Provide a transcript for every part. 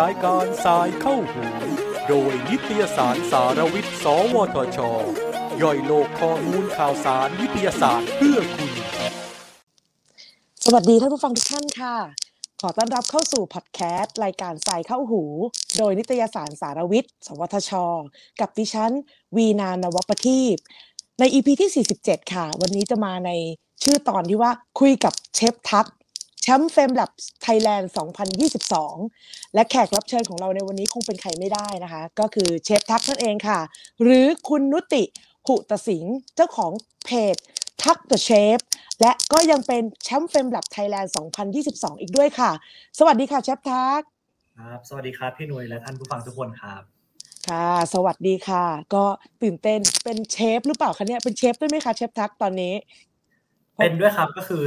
รายการสายเข้าหูโดยนิตยสารสารวิทย์ สวทช ย่อยโลกข้อมูลข่าวสารวิทยาศาสตร์เพื่อคุณ สวัสดีท่านผู้ฟังทุกท่านค่ะ ขอต้อนรับเข้าสู่พอดแคสต์รายการสายเข้าหู โดยนิตยสารสารวิทย์ สวทช กับดิฉัน วีนานวประทีปใน EP ที่ 47 ค่ะ วันนี้จะมาใน ชื่อตอนที่ว่าคุยกับเชฟทักแชมป์ FameLab Thailand 2022 และแขกรับเชิญของเราในวันนี้คงเป็นใครไม่ได้นะคะ ก็คือเชฟทักนั่นเองค่ะ หรือคุณนุติหุตสิงห์เจ้าของเพจทัก the Chef และก็ยังเป็นแชมป์ FameLab Thailand 2022 อีกด้วยค่ะ สวัสดีค่ะเชฟทักครับ สวัสดีครับ พี่หนุยและท่านผู้ฟังทุกคนครับค่ะ สวัสดีค่ะ ก็ตื่นเต้นเป็นเชฟหรือเปล่าคะเนี่ยเป็นเชฟด้วยไหมคะเชฟทักตอนนี้ เป็นด้วยครับก็คือ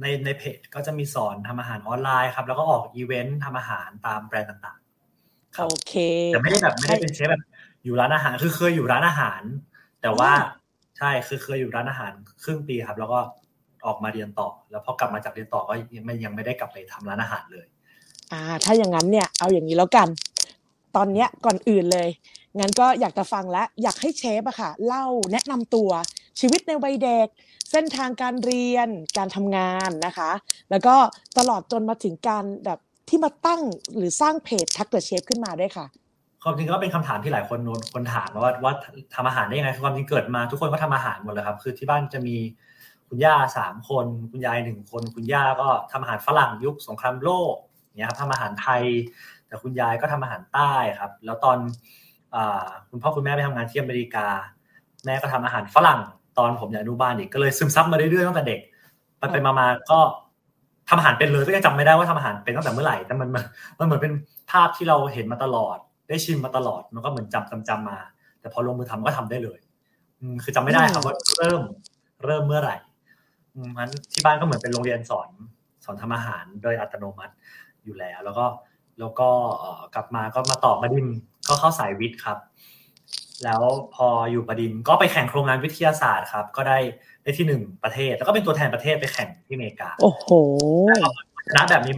ในในเพจก็จะมีสอนทำอาหารออนไลน์ครับ แล้วก็ออกอีเวนต์ทำอาหารตามแบรนด์ต่างๆครับโอเคแต่ไม่ได้แบบไม่ได้เป็นเชฟแบบอยู่ร้านอาหารคือเคยอยู่ร้านอาหาร แต่ว่าใช่คือเคยอยู่ร้านอาหารครึ่งปีครับ แล้วก็ออกมาเรียนต่อ แล้วพอกลับมาจากเรียนต่อก็ยังไม่ยังไม่ได้กลับไปทำร้านอาหารเลย อ่า ถ้าอย่างนั้นเนี่ย เอาอย่างนี้แล้วกัน ตอนเนี้ยก่อนอื่นเลยงั้นก็อยากจะฟังและอยากให้เชฟอะค่ะ เล่าแนะนำตัว ชีวิตในวัยเด็ก เส้นทางการเรียนการทำงานนะคะ แล้วก็ตลอดจนมาถึงการแบบที่มาตั้งหรือสร้างเพจทักเดอะเชฟขึ้นมาด้วยค่ะความจริงก็เป็นคำถามที่หลายคนโนคนถามว่าว่าทำอาหารได้ยังไงความจริงเกิดมาทุกคนก็ทำอาหารหมดเลยครับ คือที่บ้านจะมีคุณย่าสามคน คุณยายหนึ่งคน คุณย่าก็ทำอาหารฝรั่งยุคสงครามโลกเนี่ยครับทำอาหารไทย แต่คุณยายก็ทำอาหารใต้ครับ แล้วตอนคุณพ่อคุณแม่ไปทำงานที่อเมริกา แม่ก็ทำอาหารฝรั่ง ตอนผมอยู่อนุบาลอีกก็เลยซึมซับมาเรื่อยๆตั้งแต่เด็กไปไปมาๆก็ทำอาหารเป็นเลยก็ยังจำไม่ได้ว่าทำอาหารเป็นตั้งแต่เมื่อไหร่แต่มันมันเหมือนเป็นภาพที่เราเห็นมาตลอด ได้ชิมมาตลอดมันก็เหมือนจำจำจำมา แต่พอลงมือทำก็ทำได้เลยคือจำไม่ได้ครับว่าเริ่มเริ่มเมื่อไหร่มันที่บ้านก็เหมือนเป็นโรงเรียนสอนสอนทำอาหารโดยอัตโนมัติอยู่แล้ว แล้วก็แล้วก็กลับมาก็มาต่อบดินก็เข้าสายวิทย์ครับ แล้วพออยู่บดินก็ไปแข่งโครงงานวิทยาศาสตร์ครับ ก็ได้ได้ที่หนึ่งประเทศ แล้วก็เป็นตัวแทนประเทศไปแข่งที่อเมริกา โอ้โหคณะแบบนี้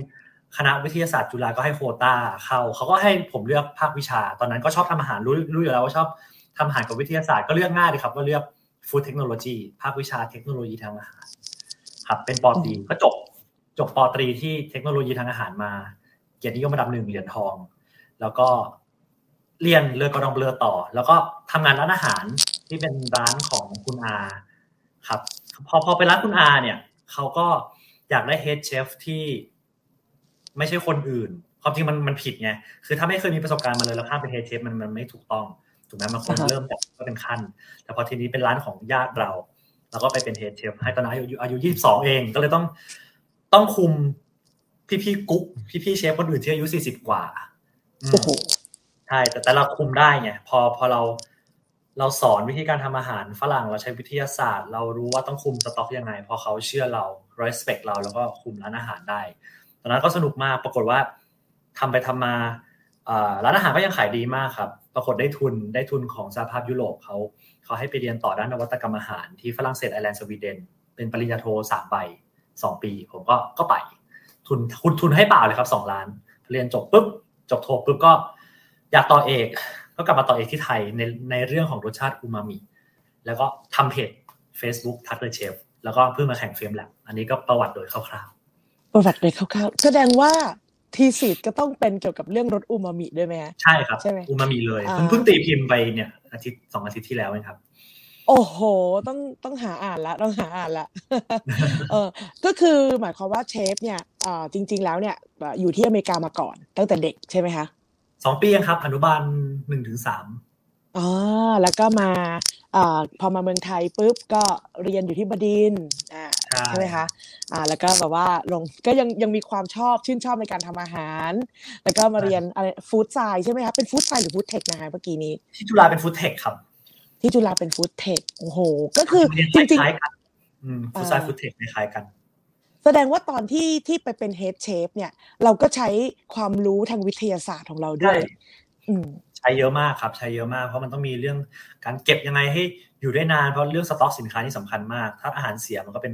คณะวิทยาศาสตร์จุฬาก็ให้โคต้าเข้าเขาก็ให้ผมเลือกภาควิชา ตอนนั้นก็ชอบทำอาหารรู้รู้อยู่แล้วว่าชอบทำอาหารกับวิทยาศาสตร์ก็เลือกง่ายเลยครับก็เลือกฟู้ดเทคโนโลยีภาควิชาเทคโนโลยีทางอาหาร ครับ เป็นปอตรีก็จบจบปอตรีที่เทคโนโลยีทางอาหารมา เกียรตินิยมระดับหนึ่งเหรียญทอง แล้วก็ เรียนเรือกระดองเรือต่อ แล้วก็ทำงานร้านอาหารที่เป็นร้านของคุณอาครับ พอพอไปร้านคุณอาเนี่ยเขาก็อยากได้เฮดเชฟที่ไม่ใช่คนอื่นความจริงมันมันผิดไง คือถ้าไม่เคยมีประสบการณ์มาเลยแล้วข้ามเป็นเฮดเชฟมันมันไม่ถูกต้อง ถูกไหมมันคนเริ่มจากก็เป็นขั้น แต่พอทีนี้เป็นร้านของญาติเรา แล้วก็ไปเป็นเฮดเชฟให้ตอนนั้นอายุอายุยี่สิบสองเอง ก็เลยต้องต้องคุมพี่ๆกุ๊กพี่ๆเชฟคนอื่นที่อายุสี่สิบกว่าใช่แต่แต่เราคุมได้ไงพอพอเราเราสอนวิธีการทำอาหารฝรั่งเราใช้วิทยาศาสตร์ เรารู้ว่าต้องคุมสต็อกยังไง พอเขาเชื่อเรา respect เราแล้วก็คุมร้านอาหารได้ ตอนนั้นก็สนุกมากปรากฏว่าทำไปทำมาร้านอาหารก็ยังขายดีมากครับ ปรากฏได้ทุนได้ทุนของสหภาพยุโรปเขาเขาให้ไปเรียนต่อด้านนวัตกรรมอาหารที่ฝรั่งเศสไอร์แลนด์สวีเดนเป็นปริญญาโทสามใบสองปี ผมก็ก็ไปทุนทุนทุนให้เปล่าเลยครับสองล้านเรียนจบปุ๊บจบโทปุ๊บก็ อยากต่อเอกก็กลับมาต่อเอกที่ไทยในในเรื่องของรสชาติอูมามิแล้วก็ทำเพจ Facebook ทัก the Chef แล้วก็เพิ่งมาแข่ง FameLab อันนี้ก็ประวัติโดยคร่าวประวัติเลยคร่าวๆ แสดงว่าทีสิทธ์ก็ต้องเป็นเกี่ยวกับเรื่องรสอูมามิด้วยไหมใช่ครับใช่ไหมอูมามิเลยเพิ่งเพิ่งตีพิมพ์ไปเนี่ยอาทิตย์สองอาทิตย์ที่แล้วเองครับ โอ้โห ต้องต้องหาอ่านละต้องหาอ่านละเออก็คือหมายความว่าเชฟเนี่ยอ่าจริง ๆ แล้วเนี่ยอยู่ที่อเมริกามาก่อนตั้งแต่เด็กใช่ไหมคะ สองปีครับ อนุบาลหนึ่งถึงสามอ๋อแล้วก็มาอ่าพอมาเมืองไทยปุ๊บก็เรียนอยู่ที่บดินอ่าใช่ไหมคะอ่าแล้วก็แบบว่าลงก็ยังยังมีความชอบชื่นชอบในการทำอาหาร แล้วก็มาเรียนอะไรฟู้ดไซใช่ไหมคะเป็นฟู้ดไซหรือฟู้ดเทคนะคะเมื่อกี้นี้ที่จุฬาเป็นฟู้ดเทคครับ ที่จุฬาเป็นฟู้ดเทคโอ้โห ก็คือจริงๆฟู้ดไซฟู้ดเทคคล้ายกัน แสดงว่าตอนที่ที่ไปเป็นเฮดเชฟเนี่ย เราก็ใช้ความรู้ทางวิทยาศาสตร์ของเราด้วยใช้เยอะมากครับ ใช้เยอะมากเพราะมันต้องมีเรื่องการเก็บยังไงให้อยู่ได้นานเพราะเรื่องสต็อกสินค้านี่สำคัญมาก ถ้าอาหารเสียมันก็เป็น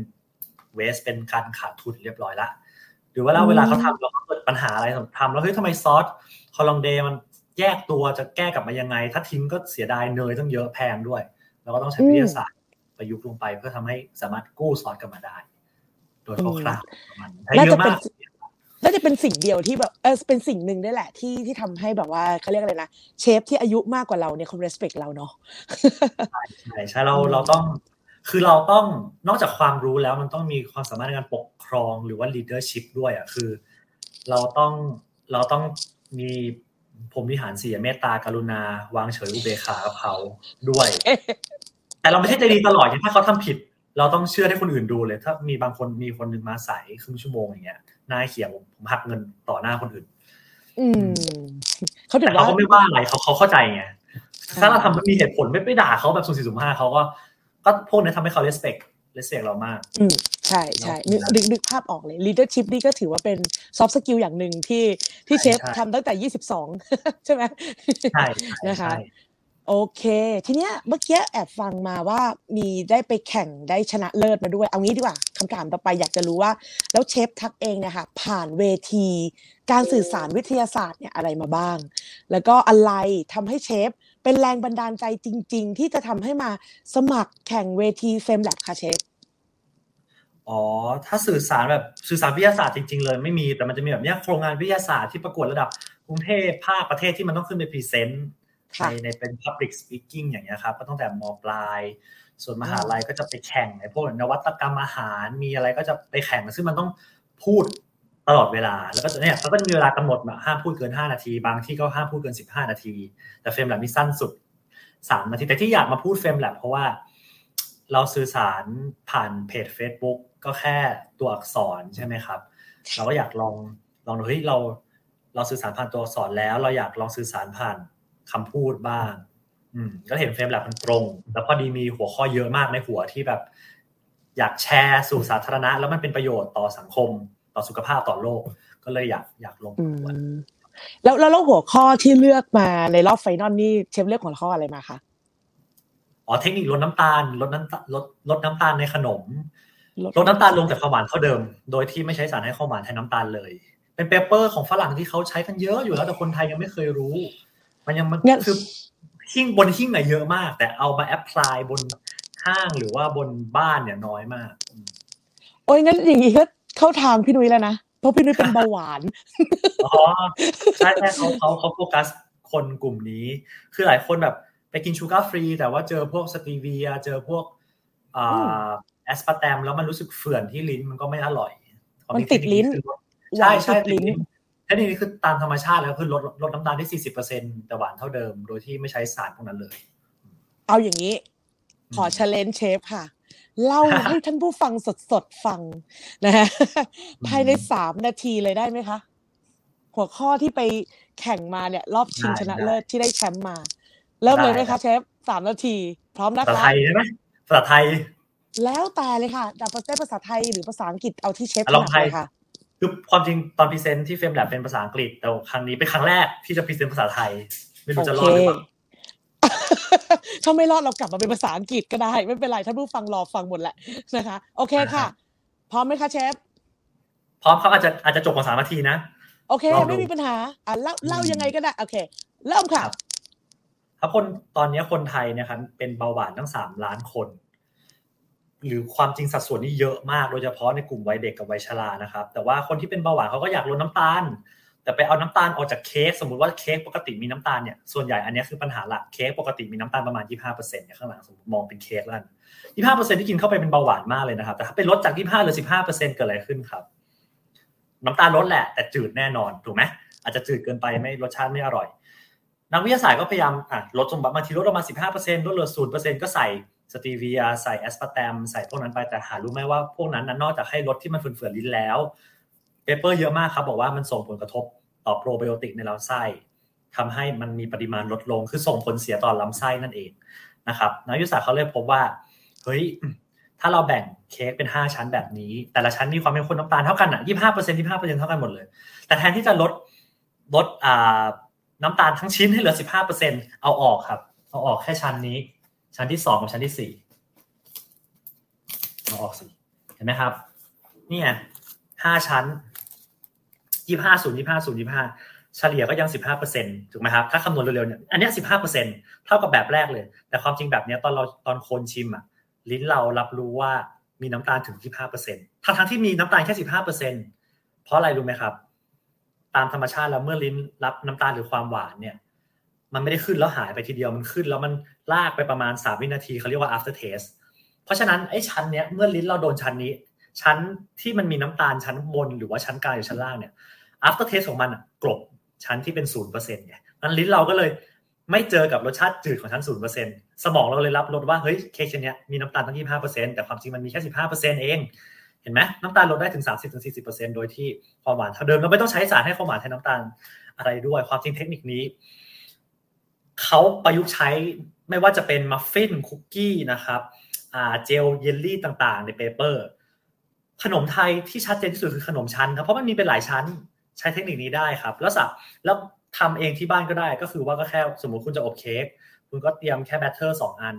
เวสเป็นการขาดทุนเรียบร้อยละหรือว่าเวลาเขาทำเราเกิดปัญหาอะไรทำแล้วเฮ้ยทำไมซอสคอลองเดย์มันแยกตัวจะแก้กลับมายังไง ถ้าทิ้งก็เสียดายเนยต้องเยอะแพงด้วย แล้วก็ต้องใช้วิทยาศาสตร์ประยุกต์ลงไปเพื่อทำให้สามารถกู้ซอสกลับมาได้ โดยคร่าวๆมันใช้เยอะมากน่าจะเป็นสิ่งเดียวที่แบบเออเป็นสิ่งหนึ่งได้แหละที่ที่ทำให้แบบว่าเขาเรียกอะไรนะเชฟที่อายุมากกว่าเราเนี่ยเขา respect เราเนาะใช่ใช่ใช่เราเราต้องคือเราต้องนอกจากความรู้แล้วมันต้องมีความสามารถในการปกครองหรือว่า leadership ด้วยอะคือ เราต้องเราต้องมีผมวิหารเสียเมตตากรุณา วางเฉยอุเบกขากับเขาด้วย แต่เราไม่ใช่ใจดีตลอดถ้าเขาทำผิด เราต้องเชื่อให้คนอื่นดูเลย ถ้ามีบางคนมีคนหนึ่งมาใส่ครึ่งชั่วโมงอย่างเงี้ยนายเขียผมผมหักเงินต่อหน้าคนอื่น อืมเขาถืแต่อเขาว่าก็ไม่ว่าอะไรเขาเขาเข้าใจไงถ้าเราทำมันมีเหตุผลไม่ไปด่าเขาแบบสุ่มสี่สุ่มห้าเขาก็ก็พวกนี้ทำให้เขา respect respect เรามาก อืมใช่ใช่นึกนึกนึกภาพออกเลย leadership นี่ก็ถือว่าเป็น soft skill อย่างหนึ่งที่ที่เชฟใช่ทำตั้งแต่ 22 ใช่ไหมใช่นะคะใช่ โอเค ทีเนี้ยเมื่อกี้แอบฟังมาว่ามีได้ไปแข่งได้ชนะเลิศมาด้วย เอางี้ดีกว่าคำถามต่อไปอยากจะรู้ว่า แล้วเชฟทักเองนะคะผ่านเวที การสื่อสารวิทยาศาสตร์เนี่ยอะไรมาบ้าง แล้วก็อะไรทำให้เชฟเป็นแรงบันดาลใจจริง ๆ ที่จะทำให้มาสมัครแข่งเวที FameLab ค่ะเชฟอ๋อ ถ้าสื่อสารแบบสื่อสารวิทยาศาสตร์จริงๆเลยไม่มีแต่มันจะมีแบบเนี้ยโครงงานวิทยาศาสตร์ที่ประกวดระดับกรุงเทพภาคประเทศที่มันต้องขึ้นไป present ในในเป็น public speaking อย่างเงี้ยครับก็ตั้งแต่มปลาย ส่วนมหาลัยก็จะไปแข่งในพวกนวัตกรรมอาหารมีอะไรก็จะไปแข่ง ซึ่งมันต้องพูดตลอดเวลา แล้วก็จะเนี่ยเขาก็จะมีเวลากำหนดแบบห้ามพูดเกิน 5 นาที บางที่ก็ห้ามพูดเกิน 15 นาที แต่เฟรมแลบนี่สั้นสุด 3 นาที แต่ที่อยากมาพูดเฟรมแลบเพราะว่า เราสื่อสารผ่านเพจ Facebook ก็แค่ตัวอักษรใช่ไหมครับ เราก็อยากลองลองดูเฮ้ยเราเราสื่อสารผ่านตัวอักษรแล้ว เราอยากลองสื่อสารผ่าน คำพูดบ้าง อืม ก็เห็น FameLab มันตรง แล้วพอดีมีหัวข้อเยอะมากในหัวที่แบบ อยากแชร์สู่สาธารณะ แล้วมันเป็นประโยชน์ต่อสังคม ต่อสุขภาพต่อโลก ก็เลยอยากอยากลงอืประกวดมแล้วแล้วแล้วหัวข้อที่เลือกมาในรอบ final นี่เชฟเลือกหัวข้ออะไรมาคะอ๋อเทคนิคลดน้ำตาลลดน้ำตาลลดลดน้ำตาลในขนมลดน้ำตาลลงแต่ความหวานเท่าเดิม โดยที่ไม่ใช้สารให้ความหวานแทนน้ำตาลเลย เป็น paper ของฝรั่งที่เขาใช้กันเยอะอยู่แล้วแต่คนไทยยังไม่เคยรู้ มันยังมันงั้นคือหิ้งบนหิ้งอะเยอะมาก แต่เอามา apply บนห้างหรือว่าบนบ้านเนี่ยน้อยมากอืมโอ้ยงั้นอย่างนี้ก็เข้าทางพี่นุ้ยแล้วนะเพราะพี่นุ้ยเป็นเบาหวานอ๋อใช่ใช่เขาเขาเขาโฟกัสคนกลุ่มนี้ คือหลายคนแบบไปกิน sugar free แต่ว่าเจอพวกสตีเวีย เจอพวกอ่าแอสปาร์แตมแล้วมันรู้สึกเฝื่อนที่ลิ้นมันก็ไม่อร่อยมันติดลิ้นใช่ใช่หวานติติดดลิ้ลิ้น นแค่นี้คือตามธรรมชาติแล้วคือลดลดน้ำตาลได้สี่สิบเปอร์เซ็นแต่หวานเท่าเดิม โดยที่ไม่ใช้สารพวกนั้นเลย เอาอย่างนี้ ขออืม challenge เชฟค่ะ เล่าให้ท่านผู้ฟังสดๆฟังนะฮะภายในสามนาทีเลยได้ไหมคะ หัวข้อที่ไปแข่งมาเนี่ย รอบชิงชนะเลิศที่ได้แชมป์มา เริ่มเลยไหมคะเชฟสามนาที พร้อมนะภาษาคะไทยใช่ไหมภาษาไทย แล้วแต่เลยค่ะแต่ได้ภาษาไทยหรือภาษาอังกฤษเอาที่เชฟถนัดลองไทยเลยค่ะ คือความจริงตอน present ที่ FameLab เป็นภาษาอังกฤษแต่ครั้งนี้เป็นครั้งแรกที่จะ present ภาษาไทย ไม่รู้จะรอดหรือเปล่าถ้าไม่รอดเรากลับมาเป็นภาษาอังกฤษก็ได้ ไม่เป็นไรท่านผู้ฟังรอฟังหมดแหละนะคะ โอเคค่ะ พร้อมไหมคะเชฟ พร้อมเขาอาจจะอาจจะจบกว่าสามนาทีนะ โอเคลองดูไม่มีปัญหาอะเล่าเล่าอืมยังไงก็ได้ โอเค เริ่มค่ะครับถ้าคนตอนนี้คนไทยเนี่ยครับเป็นเบาหวานทั้งสามล้านคน หรือความจริงสัดส่วนนี่เยอะมาก โดยเฉพาะในกลุ่มวัยเด็กกับวัยชรานะครับ แต่ว่าคนที่เป็นเบาหวานเขาก็อยากลดน้ำตาล แต่ไปเอาน้ำตาลออกจากเค้กสมมติว่าเค้กปกติมีน้ำตาลเนี่ยส่วนใหญ่อันนี้คือปัญหาหลักเค้กปกติมีน้ำตาลประมาณ 25%เนี่ยข้างหลังสมมติมองเป็นเค้กแล้วกัน25%ที่กินเข้าไปเป็นเบาหวานมากเลยนะครับแต่ถ้าเป็นลดจาก 25เหรือ15%เกิดอะไรขึ้นครับ น้ำตาลลดแหละ แต่จืดแน่นอนถูกไหมอาจจะจืดเกินไปไม่รสชาติไม่อร่อย นักวิทยาศาสตร์ก็พยายามลดลงบางทีลดลงมา 15%ลดเหลือ0%ก็ใส่ สตีเวียใส่แอสปาร์แตมใส่พวกนั้นไปแต่หารู้ไหมว่าพวกนั้นนั้นนอกจากให้ลดที่มันเฝื่อนๆลิ้นแล้ว paper เยอะมากครับ บอกว่ามันส่งผลกระทบต่อโปรไบโอติกในลำไส้ทำให้มันมีปริมาณลดลงคือส่งผลเสียต่อลำไส้นั่นเองนะครับนักวิทยาศาสตร์เขาเลยพบว่าเฮ้ยถ้าเราแบ่งเค้กเป็น 5 ชั้นแบบนี้ แต่ละชั้นมีความเป็นคนน้ำตาลเท่ากันอะ25% 25%เท่ากันหมดเลย แต่แทนที่จะลดลดอ่าน้ำตาลทั้งชิ้นให้เหลือ15%เอาออกครับ เอาออกแค่ชั้นนี้ ชั้นที่สองกับชั้นที่สี่เอาออกสิเห็นไหมครับ เนี่ยห้าชั้นยี่ห้าศูนย์ยี่ห้าศูนย์ยี่ห้าเฉลี่ยก็ยังสิบห้าเปอร์เซ็นถูกไหมครับ ถ้าคำนวณเร็วๆเนี่ยอันนี้สิบห้าเปอร์เซ็นเท่ากับแบบแรกเลย แต่ความจริงแบบนี้ตอนเราตอนคนชิมอะลิ้นเรารับรู้ว่ามีน้ำตาลถึงยี่ห้าเปอร์เซ็นต์ทั้งทั้งที่มีน้ำตาลแค่สิบห้าเปอร์เซ็นเพราะอะไรรู้ไหมครับ ตามธรรมชาติแล้วเมื่อลิ้นรับน้ำตาลหรือความหวานเนี่ย มันไม่ได้ขึ้นแล้วหายไปทีเดียวมันขึ้น แล้วมันลากไปประมาณสามวินาทีเขาเรียกว่า after taste เพราะฉะนั้นไอ้ชั้นเนี้ยเมื่อลิ้นเราโดนชั้นนี้ ชั้นที่มันมีน้ำตาลชั้นบนหรือว่าชั้นกลางหรือชั้นล่างเนี่ย after taste ของมันกลบชั้นที่เป็นศูนย์เปอร์เซ็นต์ไงนั้นลิ้นเราก็เลยไม่เจอกับรสชาติจืดของชั้นศูนย์เปอร์เซ็นต์สมองเราเลยรับรสว่าเฮ้ยเค้กชิ้นนี้มีน้ำตาลตั้งยี่ห้าเปอร์เซ็นต์แต่ความจริงมันมีแค่สิบห้าเปอร์เซ็นต์เอง เห็นไหมน้ำตาลลดได้ถึงสามสิบถึงสี่สิบเปอร์เซ็นต์โดยที่ความหวานเท่าเดิมเราไม่ต้องใช้สารให้ความหวานแทนน้ำตาลอะไรด้วย ความจริงเทคนิคนี้ เขาประยุกต์ใช้ไม่ว่าจะเป็นมัฟฟินคุกกี้นะครับเจลเยลลี่ต่างๆ ใน paper ขนมไทยที่ชัดเจนที่สุดคือขนมชั้นครับเพราะมันมีเป็นหลายชั้นใช้เทคนิคนี้ได้ครับ แล้วสับแล้วทำเองที่บ้านก็ได้ก็คือว่าก็แค่สมมติคุณจะอบเค้กคุณก็เตรียมแค่ batter สองอัน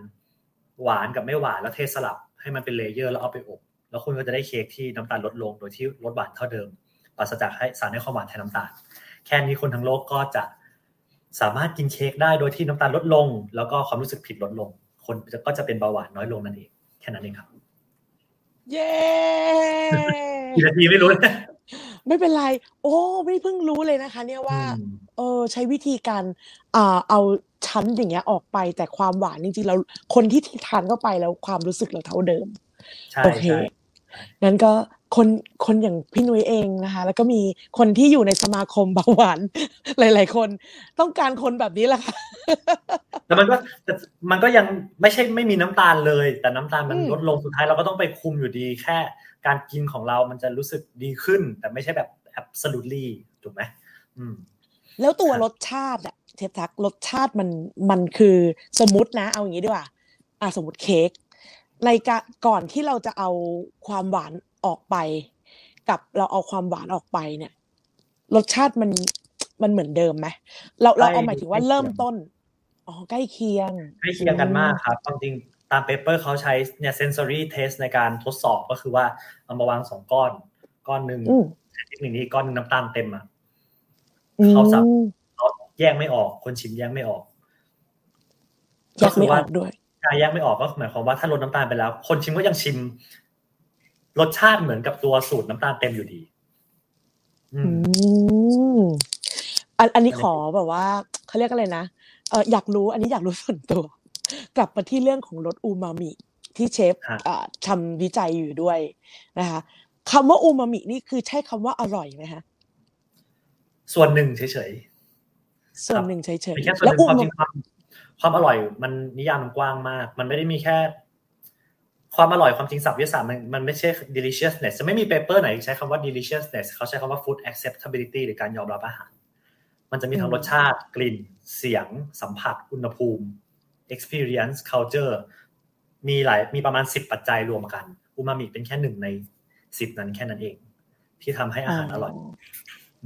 หวานกับไม่หวานแล้วเทสลับให้มันเป็น layer แล้วเอาไปอบ แล้วคุณก็จะได้เค้กที่น้ำตาลลดลงโดยที่ลดหวานเท่าเดิมปราศจากให้สารให้ความหวานแทนน้ำตาล แค่นี้คนทั้งโลกก็จะ สามารถกินเค้กได้โดยที่น้ำตาลลดลง แล้วก็ความรู้สึกผิดลดลง คนก็จะเป็นเบาหวานน้อยลงนั่นเองแค่นั้นเองครับ เย้กี่นาทีไม่รู้ไม่เป็นไร โอ้ไม่เพิ่งรู้เลยนะคะ เนี่ยว่า เออใช้วิธีการอ่าเอาชั้นอย่างเงี้ยออกไปแต่ความหวานจริงๆเราคนที่ทานเข้าไปแล้วความรู้สึกเราเท่าเดิมใช่โอเคใช่นั้นก็ คนคนอย่างพี่นุ้ยเองนะคะ แล้วก็มีคนที่อยู่ในสมาคมเบาหวานหลาย ๆ คนต้องการคนแบบนี้แหละค่ะแต่มันก็แต่มันก็ยังไม่ใช่ไม่มีน้ำตาลเลย แต่น้ำตาลมันอืมลดลงสุดท้ายเราก็ต้องไปคุมอยู่ดีแค่ การกินของเรามันจะรู้สึกดีขึ้น แต่ไม่ใช่แบบ absolutely ถูกไหมอืม แล้วตัวครับรสชาติอะเทปทักรสชาติมันมันคือสมมตินะ เอาอย่างนี้ดีกว่าอะสมมติเค้กในกะก่อนที่เราจะเอาความหวาน ออกไป กับเราเอาความหวานออกไปเนี่ย รสชาติมันมันเหมือนเดิมไหมเราเราเอาหมายถึงว่าเริ่มต้นอ๋อใกล้เคียงใกล้เคียงกันมากครับความจริงตามเปเปอร์เขาใช้เนี่ย sensory test ในการทดสอบก็คือว่าเอามาวางสองก้อน ก้อนหนึ่งอืมเทคนิคนี้ก้อนหนึ่งน้ำตาลเต็มอะอืมเขาสับเขาแยกไม่ออก คนชิมแยกไม่ออกแยกไม่ออกด้วยการแยกไม่ออกก็หมายความว่าถ้าลดน้ำตาลไปแล้ว คนชิมก็ยังชิม รสชาติเหมือนกับตัวสูตรน้ำตาลเต็มอยู่ดีอือืมมอันอันนี้ขอแบบว่าเขาเรียกอะไรนะเอออยากรู้อันนี้อยากรู้ส่วนตัว กลับมาที่เรื่องของรสอูมามิที่เชฟฮะอ่าทำวิจัยอยู่ด้วยนะคะคำว่าอูมามินี่คือใช่คำว่าอร่อยไหมคะส่วนหนึ่งเฉยส่วนหนึ่งเฉยๆมีแค่ๆส่วนหแล้วนึ่งอูความมาจริงความความอร่อยมันนิยามมันกว้างมาก มันไม่ได้มีแค่ ความอร่อยความจริงศัพท์วิทยาศาสตร์มันมันไม่ใช่ deliciousness จะไม่มีเปเปอร์ไหนใช้คำว่า deliciousness เขาใช้คำว่า food acceptability หรือการยอมรับอาหาร มันจะมีทั้งรสชาติกลิ่น เสียง สัมผัส อุณหภูมิ experience culture มีหลายมีประมาณสิบปัจจัยรวมกันอูมามิเป็นแค่หนึ่งในสิบนั้นแค่นั้นเอง ที่ทำให้อาหารอร่อย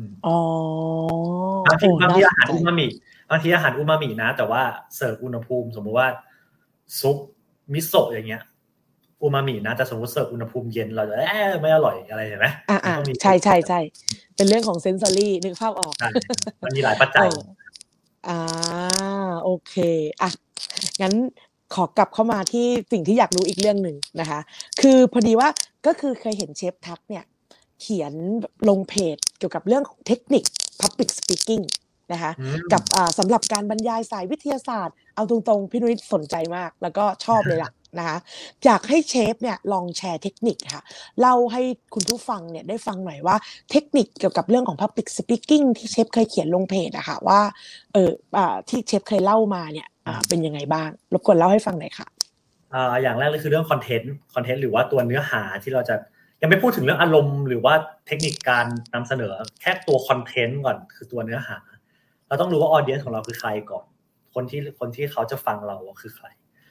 มอ๋อบางทีโอ้บางทีน่อาหารสนอูใจมามิบางทีอาหารอูมามินะ แต่ว่าเสิร์ฟอุณหภูมิ สมมุติว่าซุปมิโซะอย่างเงี้ย อูมามินะแต่สมมติเสิร์ฟอุณหภูมิเย็นเราจะเอ๊ะไม่อร่อยอะไรเห็นไหมอ่าอ่ามันก็มีใช่ใช่ใช่เป็นเรื่องของเซนซอรี่นึกภาพออกใช่มันมีหลายปัจจัยเอออ่าโอเคอะงั้นขอกลับเข้ามาที่สิ่งที่อยากรู้อีกเรื่องหนึ่งนะคะ คือพอดีว่าก็คือเคยเห็นเชฟทักเนี่ยเขียนลงเพจเกี่ยวกับเรื่องของเทคนิค Public Speaking นะคะอืมกับอ่าสำหรับการบรรยายสายวิทยาศาสตร์ เอาตรงๆ พี่นุ้ยสนใจมาก แล้วก็ชอบเลยล่ะ นะคะอยากให้เชฟเนี่ยลองแชร์เทคนิคค่ะเล่าให้คุณผู้ฟังเนี่ยได้ฟังหน่อยว่าเทคนิคเกี่ยวกับเรื่องของ Public Speaking ที่เชฟเคยเขียนลงเพจอะค่ะว่าเออที่เชฟเคยเล่ามาเนี่ยเป็นยังไงบ้าง รบกวนเล่าให้ฟังหน่อยค่ะอย่างแรกเลยคือเรื่อง content content หรือว่าตัวเนื้อหาที่เราจะยังไม่พูดถึงเรื่องอารมณ์หรือว่าเทคนิคการนำเสนอแค่ตัวคอนเทนต์ก่อนคือตัวเนื้อหา เราต้องรู้ว่าออเดียนของเราคือใครก่อน คนที่คนที่เขาจะฟังเราคือใคร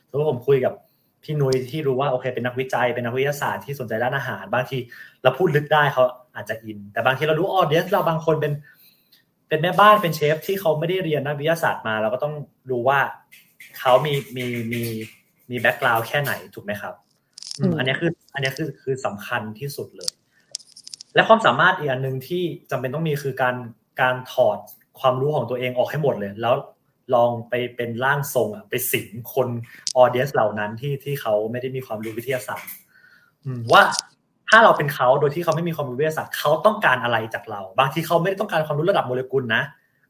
สมมติผมคุยกับ พี่นุ้ยที่รู้ว่าโอเคเป็นนักวิจัยเป็นนักวิทยาศาสตร์ที่สนใจด้านอาหาร บางทีเราพูดลึกได้เขาอาจจะอิน แต่บางทีเรารู้ออเดียนเราบางคนเป็นเป็นแม่บ้านเป็นเชฟที่เขาไม่ได้เรียนด้านวิทยาศาสตร์มา เราก็ต้องดูว่าเขามีมีมีมี background แค่ไหนถูกไหมครับอืมอันนี้คือ อันนี้คือคือสำคัญที่สุดเลย และความสามารถอีกอันหนึ่งที่จำเป็นต้องมีคือการการถอดความรู้ของตัวเองออกให้หมดเลย แล้ว ลองไปเป็นร่างทรงอะไปสิงคน audience เหล่านั้นที่ที่เขาไม่ได้มีความรู้วิทยาศาสตร์ว่าถ้าเราเป็นเขาโดยที่เขาไม่มีความรู้วิทยาศาสตร์เขาต้องการอะไรจากเรา บางทีเขาไม่ได้ต้องการความรู้ระดับโมเลกุลนะ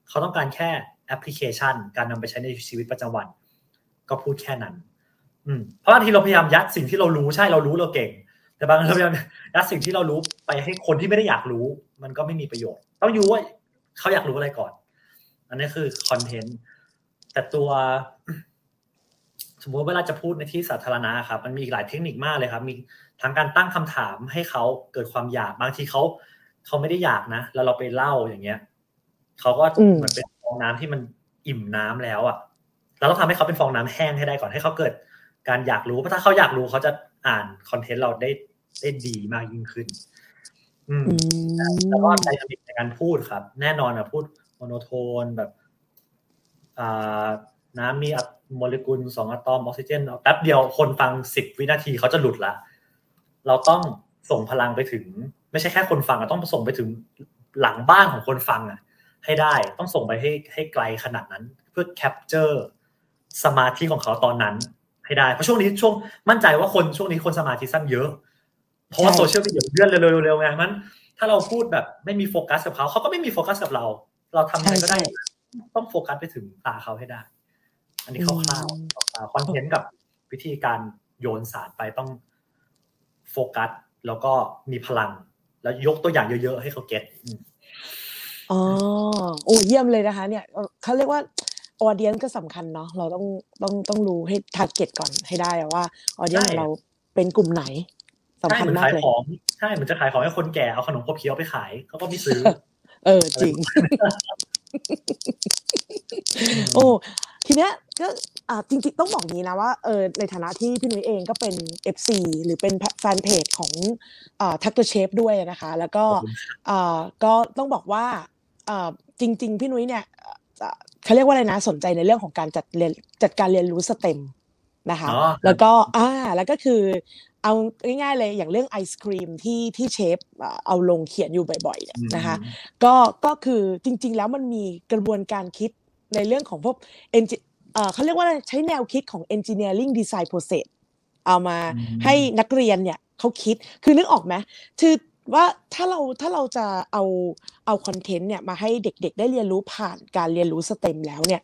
เขาต้องการแค่แอปพลิเคชัน การนำไปใช้ในชีวิตประจำวัน ก็พูดแค่นั้น อืมเพราะบางทีเราพยายามยัดสิ่งที่เรารู้ใช่เรารู้เราเก่ง แต่บางทีเราพยายามยัดสิ่งที่เรารู้ไปให้คนที่ไม่ได้อยากรู้ มันก็ไม่มีประโยชน์ ต้องรู้ว่าเขาอยากรู้อะไรก่อน อันนี้คือคอนเทนต์ แต่ตัว สมมติเวลาจะพูดในที่สาธารณะครับ มันมีหลายเทคนิคมากเลยครับ มีทั้งการตั้งคำถามให้เขาเกิดความอยากบางทีเขาเขาไม่ได้อยากนะ แล้วเราไปเล่าอย่างเงี้ยเขาก็เหมือนเป็นฟองน้ำที่มันอิ่มน้ำแล้วอะเราต้องทำให้เขาเป็นฟองน้ำแห้งให้ได้ก่อนให้เขาเกิดการอยากรู้เพราะถ้าเขาอยากรู้เขาจะอ่าน content เราได้ได้ดีมากยิ่งขึ้น อืมแล้วก็ dynamic ในการพูดครับ แน่นอนอะพูด monotone แบบอ่า น้ำมีโมเลกุลสองอะตอมออกซิเจนแป๊บเดียวคนฟังสิบวินาทีเขาจะหลุดละ เราต้องส่งพลังไปถึง ไม่ใช่แค่คนฟังอะต้องส่งไปถึงหลังบ้านของคนฟังอะให้ได้ต้องส่งไปให้ให้ไกลขนาดนั้น เพื่อ capture สมาธิของเขาตอนนั้นให้ได้ เพราะช่วงนี้ช่วงมั่นใจว่าคนช่วงนี้คนสมาธิสั้นเยอะ เพราะว่าโซเชียลมีเดียเลื่อนเร็วๆไงมันถ้าเราพูดแบบไม่มีโฟกัสกับเขาเขาก็ไม่มีโฟกัสกับเรา เราทำอะไรก็ได้ ต้องโฟกัสไปถึงตาเขาให้ได้ อันนี้คร่าวๆ content กับวิธีการโยนสารไปต้องโฟกัสแล้วก็มีพลัง แล้วยกตัวอย่างเยอะๆให้เขา getอ๋อโอ้เยี่ยมเลยนะคะ เนี่ยเขาเรียกว่า audience ก็สำคัญเนาะเราต้องต้องต้องรู้ให้ target ก่อนให้ได้ว่า audience ของเราเป็นกลุ่มไหนสำคัญมากเลยใช่เหมือนจะขายของให้คนแก่เอาขนมขบเคี้ยวไปขายเขาก็ไม่ซื้อ เออจริง โอ้ทีเนี้ยก็อ่าจริงๆต้องบอกนี้นะว่าเออในฐานะที่พี่นุ้ยเองก็เป็น FC หรือเป็นแฟนเพจของอ่าทักเตอร์เชฟด้วยนะคะ แล้วก็อ่าก็ต้องบอกว่าอ่าจริง ๆ พี่นุ้ยเนี่ยเขาเรียกว่าอะไรนะสนใจในเรื่องของการจัดเรียนจัดการเรียนรู้ STEM นะคะ แล้วก็อ่าแล้วก็คือ เอาง่ายๆเลยอย่างเรื่องไอศครีมที่ที่เชฟเอาลงเขียนอยู่บ่อยๆเนี่ยนะคะก็ก็คือจริง ๆ แล้วมันมีกระบวนการคิดในเรื่องของพวกเอนเขาเรียกว่าใช้แนวคิดของ engineering design process เอามาให้นักเรียนเนี่ยเขาคิดคือนึกออกไหมคือว่าถ้าเราถ้าเราจะเอาเอาคอนเทนต์เนี่ยมาให้เด็กๆ ได้เรียนรู้ผ่านการเรียนรู้สเต็มแล้วเนี่ย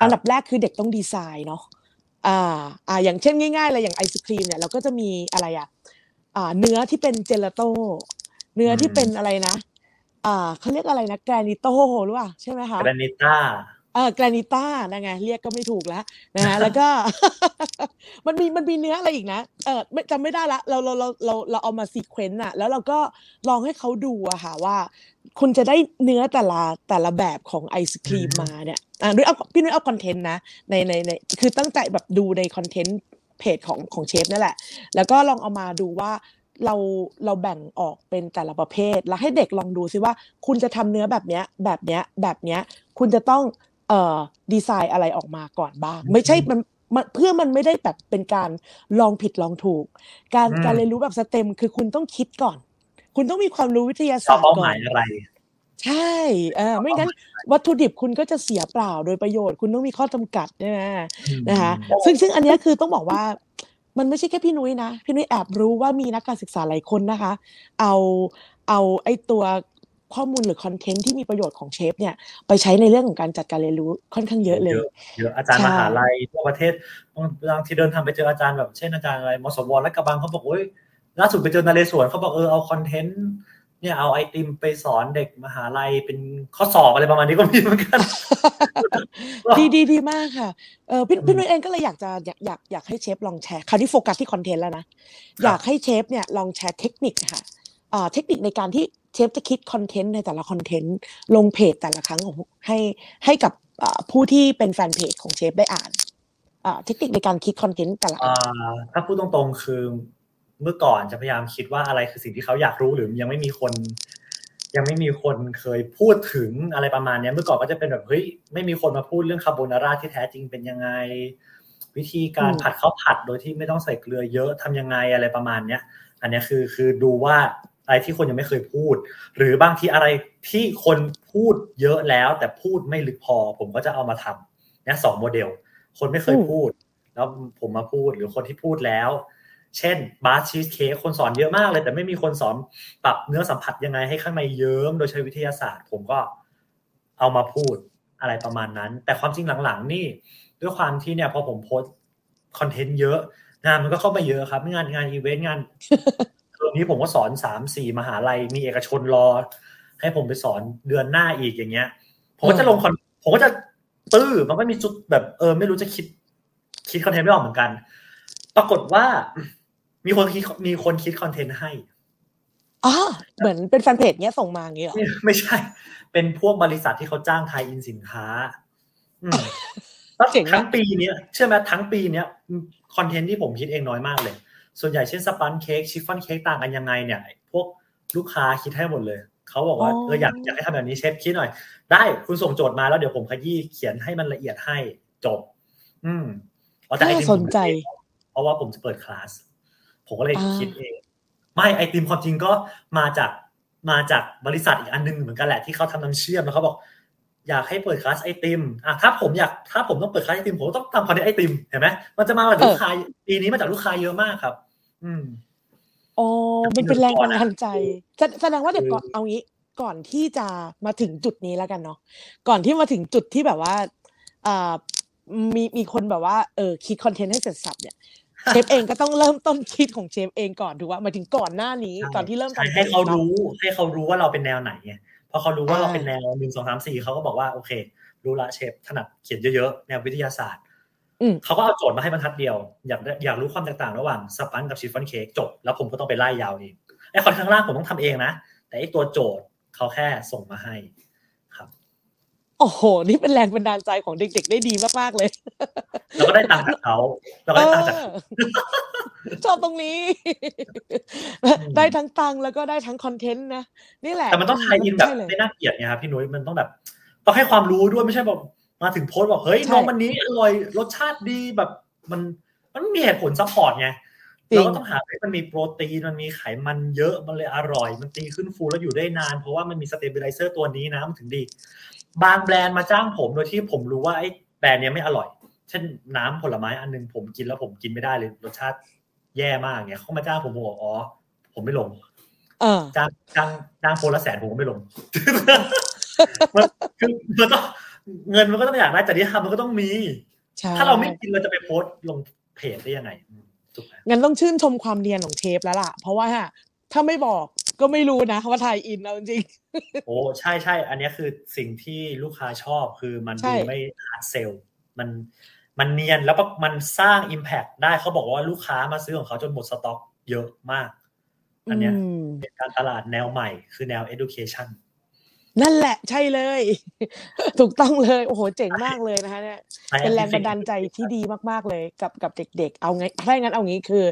อันดับแรกคือเด็กต้องดีไซน์เนาะ อ่าอ่าอย่างเช่นง่ายๆเลยอย่างไอศครีมเนี่ยเราก็จะมีอะไรอะอ่าเนื้อที่เป็นเจลาโต้ เนื้อที่เป็นอะไรนะ อ่าเขาเรียกอะไรนะแกรนิโต้หรือเปล่าใช่ไหมคะแกรนิต้า เออแกรนิต้านะไงเรียกก็ไม่ถูกแล้วนะฮะแล้วก็ มันมีมันมีเนื้ออะไรอีกนะเออไม่จำไม่ได้ละเราเราเราเราเราเอามา sequence อะแล้วเราก็ลองให้เขาดูอะค่ะว่า คุณจะได้เนื้อแต่ละแต่ละแบบของไอศครีมมาเนี่ยอ่าด้วยเอาพี่นุ้ยเอาคอนเทนต์นะในในในคือตั้งใจแบบดูในคอนเทนต์เพจของของเชฟนั่นแหละ แล้วก็ลองเอามาดูว่าเราเราแบ่งออกเป็นแต่ละประเภท แล้วให้เด็กลองดูซิว่า คุณจะทำเนื้อแบบเนี้ยแบบเนี้ยแบบเนี้ยคุณจะต้อง เอ่อดีไซน์อะไรออกมาก่อนบ้าง ไม่ใช่มันเพื่อมันไม่ได้แบบเป็นการลองผิดลองถูก การการเรียนรู้แบบสเต็มคือคุณต้องคิดก่อน คุณต้องมีความรู้วิทยาศาสตร์ก่อนอะไร ใช่เออไม่งั้นวัตถุดิบคุณก็จะเสียเปล่าโดยประโยชน์ คุณต้องมีข้อจำกัดใช่ไหมนะคะซึ่งซึ่งอันนี้คือต้องบอกว่ามันไม่ใช่แค่พี่นุ้ยนะ พี่นุ้ยแอบรู้ว่ามีนักการศึกษาหลายคนนะคะ เอาเอาไอ้ตัว ข้อมูลหรือคอนเทนต์ที่มีประโยชน์ของเชฟเนี่ยไปใช้ในเรื่องของการจัดการเรียนรู้ค่อนข้างเยอะเลยเยอะอาจารย์มหาลัยทั่วประเทศบางทีเดินทางไปเจออาจารย์แบบเช่นอาจารย์อะไรมสวและกระบังเขาบอกโอ้ยล่าสุดไปเจอนเรศวรเขาบอกเออเอาคอนเทนต์เนี่ยเอาไอติมไปสอนเด็กมหาลัยเป็นข้อสอบอะไรประมาณนี้ก็มีเหมือนกัน ดีดีดีมากค่ะเออพี่พี่นุ้ยเองก็เลยอยากจะอยากอยากอยากให้เชฟลองแชร์คราวนี้โฟกัสที่คอนเทนต์แล้วนะ อยากให้เชฟเนี่ยลองแชร์เทคนิคค่ะ เทคนิคในการที่เชฟจะคิดคอนเทนต์ในแต่ละคอนเทนต์ลงเพจแต่ละครั้งของให้ให้กับผู้ที่เป็นแฟนเพจของเชฟได้อ่านเทคนิคในการคิดคอนเทนต์แต่ละถ้าพูดตรงๆคือเมื่อก่อนจะพยายามคิดว่าอะไรคือสิ่งที่เขาอยากรู้หรือยังไม่มีคน ยังไม่มีคนเคยพูดถึงอะไรประมาณนี้เมื่อก่อนก็จะเป็นแบบเฮ้ยไม่มีคนมาพูดเรื่องคาโบนาร่าที่แท้จริงเป็นยังไง วิธีการผัดข้าวผัดโดยที่ไม่ต้องใส่เกลือเยอะทำยังไงอะไรประมาณเนี้ย อันนี้คือคือดูว่าอะไรที่คนยังไม่เคยพูด หรือบางทีอะไรที่คนพูดเยอะแล้ว แต่พูดไม่ลึกพอ ผมก็จะเอามาทำเนี่ยสองโมเดล คนไม่เคยพูด แล้วผมมาพูดหรือคนที่พูดแล้ว เช่นบาสก์ชีสเค้กคนสอนเยอะมากเลย แต่ไม่มีคนสอนปรับเนื้อสัมผัสยังไงให้ข้างในเยิ้มโดยใช้วิทยาศาสตร์ ผมก็เอามาพูดอะไรประมาณนั้น แต่ความจริงหลังๆ นี่ด้วยความที่เนี่ยพอผมโพสคอนเทนต์เยอะ งานมันก็เข้ามาเยอะครับ งานงานอีเวนต์งาน ตรงนี้ผมก็สอนสามสี่มหาลัย มีเอกชนรอ ให้ผมไปสอนเดือนหน้าอีกอย่างเงี้ย ผมก็จะลงคอนผมก็จะตื้อมันก็มีจุดแบบเออ ไม่รู้จะคิด คิดคอนเทนต์ไม่ออกเหมือนกัน ปรากฏว่า มีคนคิดมีคนคิดคอนเทนต์ให้อ๋อเหมือนเป็นแฟนเพจเนี้ยส่งมาอย่างเงี้ยเหรอไม่ไม่ใช่ เป็นพวกบริษัทที่เขาจ้าง tie-in สินค้าอืมแล้วเจ๋งนะทั้งปีเนี้ยเชื่อไหมทั้งปีเนี้ยคอนเทนต์ที่ผมคิดเองน้อยมากเลย ส่วนใหญ่เช่นสปันจ์เค้กชิฟฟ่อนเค้กต่างกันยังไงเนี่ย พวกลูกค้าคิดให้หมดเลย เขาบอกว่าอ๋อเอออยากอยากให้ทำแบบนี้เชฟคิดหน่อย ได้คุณส่งโจทย์มาแล้วเดี๋ยวผมขยี้เขียนให้มันละเอียดให้จบ อืมเอาแต่ไอน่าติมสผนมใจไม่เองเพราะว่าผมจะเปิดคลาสผมก็เลยอ่าคิดเอง ไม่ไอติมความจริงก็มาจากมาจากบริษัทอีกอันหนึงเหมือนกันแหละที่เขาทำน้ำเชื่อมแล้วเขาบอก อยากให้เปิดคลาสไอติมอะถ้าผมอยากถ้าผมต้องเปิดคลาสไอติมผมก็ต้องทำคอนเทนต์ไอติมเห็นไหมมันจะมาจากลูกค้าปีนี้มาจากลูกค้าเยอะมากครับ อืมอ๋อมันเป็นแรงบันดาลใจก่อนอะแสแสดงว่าเดี๋ยวก่อนคือเอางี้ก่อนที่จะมาถึงจุดนี้แล้วกันเนาะก่อนที่มาถึงจุดที่แบบว่าอ่ามีมีคนแบบว่าเออคิดคอนเทนต์ให้เสร็จสับเนี่ยเชฟเองก็ต้องเริ่มต้นคิดของเชฟเองก่อนถูกว่ามาถึงก่อนหน้านี้ก่อนที่เริ่มใช่ทำให้เขานอะรู้ให้เขารู้ว่าเราเป็นแนวไหนไง พอเขารู้ว่าอ่าเราเป็นแนวหนึ่งสองสามสี่เขาก็บอกว่าโอเค รู้ละเชฟถนัดเขียนเยอะๆแนววิทยาศาสตร์อืมเขาก็เอาโจทย์มาให้บรรทัดเดียว อยากได้อยากรู้ความแตกต่างระหว่างสปันกับชิฟฟ่อนเค้กจบ แล้วผมก็ต้องไปไล่ยาวเองไอ้คอนข้างล่างผมต้องทำเองนะ แต่ไอ้ตัวโจทย์เขาแค่ส่งมาให้ครับ โอ้โห นี่เป็นแรงบันดาลใจของเด็ก ๆ ได้ดีมากๆเลยแล้วก็ได้ตังค์จากเขาแล้วก็ได้ตังค์จากเออชอบตรงนี้ ได้ทั้งตังค์แล้วก็ได้ทั้งคอนเทนต์นะ นี่แหละ แต่มันต้องทายอินแบบใช่เลยไม่น่าเกลียดไงครับพี่นุ้ย มันต้องแบบ ต้องให้ความรู้ด้วยไม่ใช่แบบมาถึงโพสต์บอกเฮ้ยใช่น้องวันนี้อร่อยรสชาติดีแบบมันมันมีเหตุผล support ไงจริง เราก็ต้องหาให้มันมีโปรตีนมันมีไขมันเยอะมันเลยอร่อย มันตีขึ้นฟูแล้วอยู่ได้นาน เพราะว่ามันมี stabilizer ตัวนี้นะมันถึงดี บางแบรนด์มาจ้างผมโดยที่ผมรู้ว่าไอ้แบรนด์เนี้ยไม่อร่อย เช่นน้ำผลไม้อันหนึงผมกินแล้วผมกินไม่ได้เลยรสชาติแย่มากเนี่ยเขามาจ้างผมผมบอกอ๋อผมไม่ลงเออจ้างจ้างจ้างโพสต์ละแสนผมก็ไม่ลงมันคือมันต้องเงินมันก็ต้องอยากได้แต่ที่ทำมันก็ต้องมีใช่ถ้าเราไม่กินเราจะไปโพสต์ลงเพจได้ยังไงอืมถูกไหม งั้นต้องชื่นชมความเนียนของเชฟแล้วล่ะ เพราะว่าถ้าไม่บอกก็ไม่รู้นะว่า tie-in เอาจริงโอ้ใช่ใช่อันเนี้ยคือสิ่งที่ลูกค้าชอบคือมันใช่ดูไม่ hard sell มันมันเนียนแล้วก็มันสร้าง Impact ได้เขาบอกว่าลูกค้ามาซื้อของเขาจนหมดสต็อกเยอะมาก อันเนี้ยอืมเป็นการตลาดแนวใหม่คือแนว education นั่นแหละใช่เลย ถูกต้องเลย โอ้โห เจ๋งมากเลยนะคะเนี่ยเป็นแรงบันดาลใจที่ดีมากๆเลยกับกับเด็ก ๆ เอาไงถ้าอย่างนั้นเอางี้คือ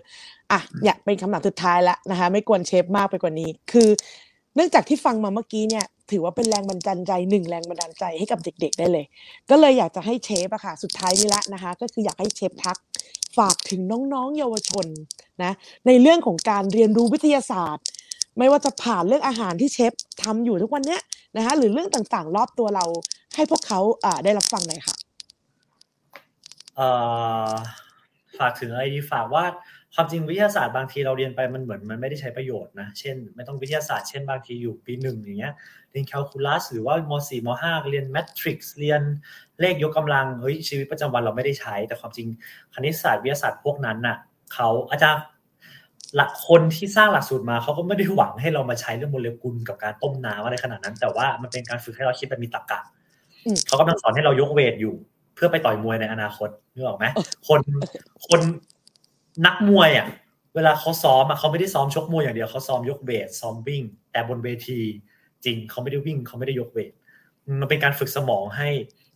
อะอยากเป็นคำถามสุดท้ายแล้วนะคะ ไม่กวนเชฟมากไปกว่านี้ คือ เนื่องจากที่ฟังมาเมื่อกี้เนี่ย ถือว่าเป็นแรงบันดาลใจหนึ่งแรงบันดาลใจให้กับเด็ก ๆ ได้เลย ก็เลยอยากจะให้เชฟอะค่ะ สุดท้ายนี้ละนะคะ ก็คืออยากให้เชฟทักฝากถึงน้องๆ เยาวชนนะในเรื่องของการเรียนรู้วิทยาศาสตร์ ไม่ว่าจะผ่านเรื่องอาหารที่เชฟทำอยู่ทุกวันเนี้ย นะคะหรือเรื่องต่างๆ รอบตัวเราให้พวกเขาอ่าได้รับฟังหน่อยค่ะฝากถึงอะไรดีฝากว่าความจริงวิทยาศาสตร์บางทีเราเรียนไปมันเหมือนมันไม่ได้ใช้ประโยชน์นะเช่น ไม่ต้องวิทยาศาสตร์เช่นบางทีอยู่ปีหนึ่งอย่างเงี้ยเรียนแคลคูลัสหรือว่ามสี่มห้าเรียนแมทริกซ์เรียนเลขยกกำลังเฮ้ยชีวิตประจำวันเราไม่ได้ใช้ แต่ความจริงคณิตศาสตร์วิทยาศาสตร์พวกนั้นน่ะเขาอาจารย์ หลักคนที่สร้างหลักสูตรมาเขาก็ไม่ได้หวังให้เรามาใช้เรื่องโมเลกุลกับการต้มน้ำอะไรขนาดนั้น แต่ว่ามันเป็นการฝึกให้เราคิดแบบมีตรรกะอืมเขากำลังสอนให้เรายกเวทอยู่ เพื่อไปต่อยมวยในอนาคตนึกออกไหมคนคนนักมวยอะ เวลาเขาซ้อมอะเขาไม่ได้ซ้อมชกมวยอย่างเดียวเขาซ้อมยกเวทซ้อมวิ่ง แต่บนเวทีจริงเขาไม่ได้วิ่งเขาไม่ได้ยกเวทมันเป็นการฝึกสมองให้